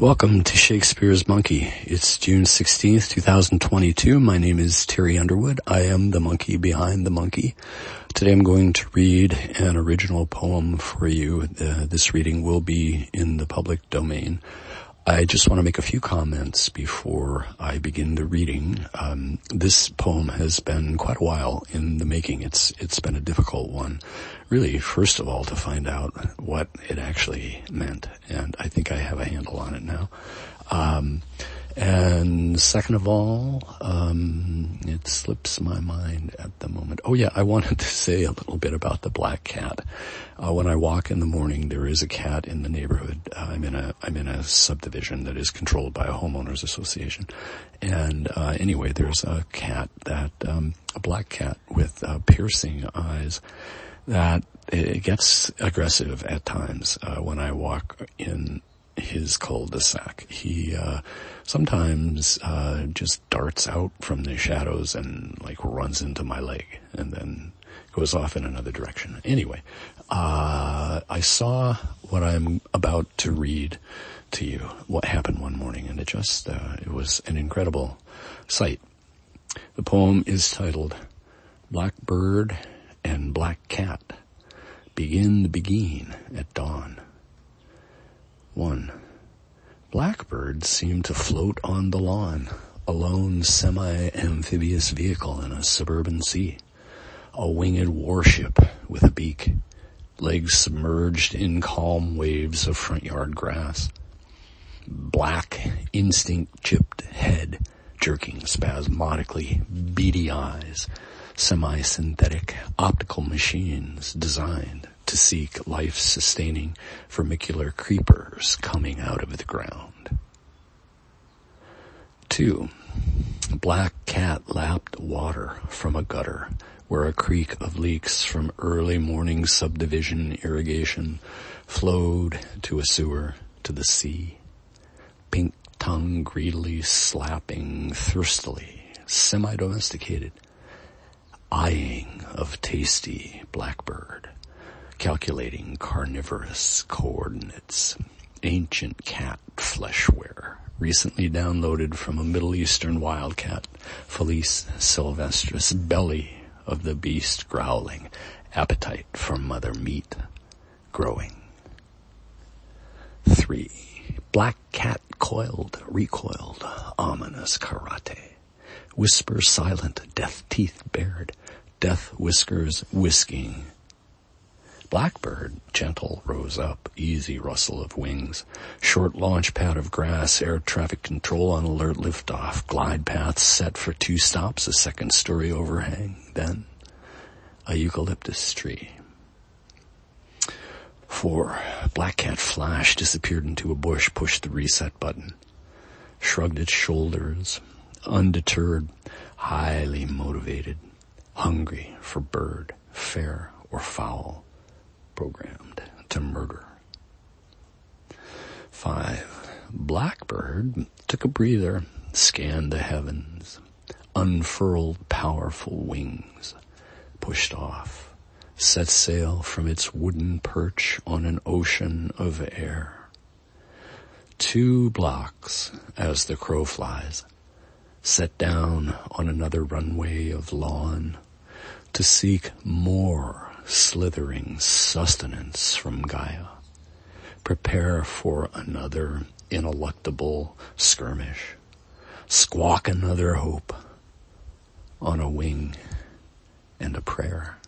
Welcome to Shakespeare's Monkey. It's June 16th, 2022. My name is Terry Underwood. I am the monkey behind the monkey. Today I'm going to read an original poem for you. Uh, this reading will be in the public domain. I just want to make a few comments before I begin the reading. Um, this poem has been quite a while in the making. It's it's been a difficult one, really. First of all, to find out what it actually meant, and I think I have a handle on it now. Um, and second of all, um, it slips my mind at the moment. Oh yeah, I wanted to say a little bit about the black cat. Uh, when I walk in the morning, there is a cat in the neighborhood. Uh, I'm in a I'm in a subdivision that is controlled by a homeowners association, and uh, anyway, there's a cat that um, a black cat with uh, piercing eyes that it gets aggressive at times uh, when I walk in his cul-de-sac. He uh, sometimes uh, just darts out from the shadows and like runs into my leg and then goes off in another direction. Anyway, uh, I saw what I'm about to read to you, what happened one morning, and it just, uh, it was an incredible sight. The poem is titled Blackbird and Black Cat Begin the Beguine at Dawn. 1. Blackbirds seem to float on the lawn, a lone semi-amphibious vehicle in a suburban sea. A winged warship with a beak, legs submerged in calm waves of front yard grass. Black, instinct-chipped head, jerking spasmodically, beady eyes, semi-synthetic optical machines designed to seek life-sustaining vermicular creepers coming out of the ground. Two, black cat lapped water from a gutter where a creek of leaks from early morning subdivision irrigation flowed to a sewer to the sea. Pink tongue greedily slapping thirstily, semi-domesticated, eyeing of tasty blackbird calculating carnivorous coordinates. Ancient cat fleshware, recently downloaded from a Middle Eastern wildcat, Felis sylvestris, belly of the beast growling, appetite for mother meat growing. Three, black cat coiled, recoiled, ominous karate. Whisper silent, death teeth bared, death whiskers whisking, Blackbird, gentle, rose up, easy rustle of wings. Short launch pad of grass, air traffic control on alert liftoff, glide path set for two stops, a second story overhang, then a eucalyptus tree. Four, black cat flash, disappeared into a bush, pushed the reset button, shrugged its shoulders, undeterred, highly motivated, hungry for bird, fair or foul programmed to murder. Five. Blackbird took a breather, scanned the heavens, unfurled powerful wings, pushed off, set sail from its wooden perch on an ocean of air. Two blocks as the crow flies, set down on another runway of lawn to seek more slithering sustenance from Gaia. Prepare for another ineluctable skirmish. Squawk another hope on a wing and a prayer.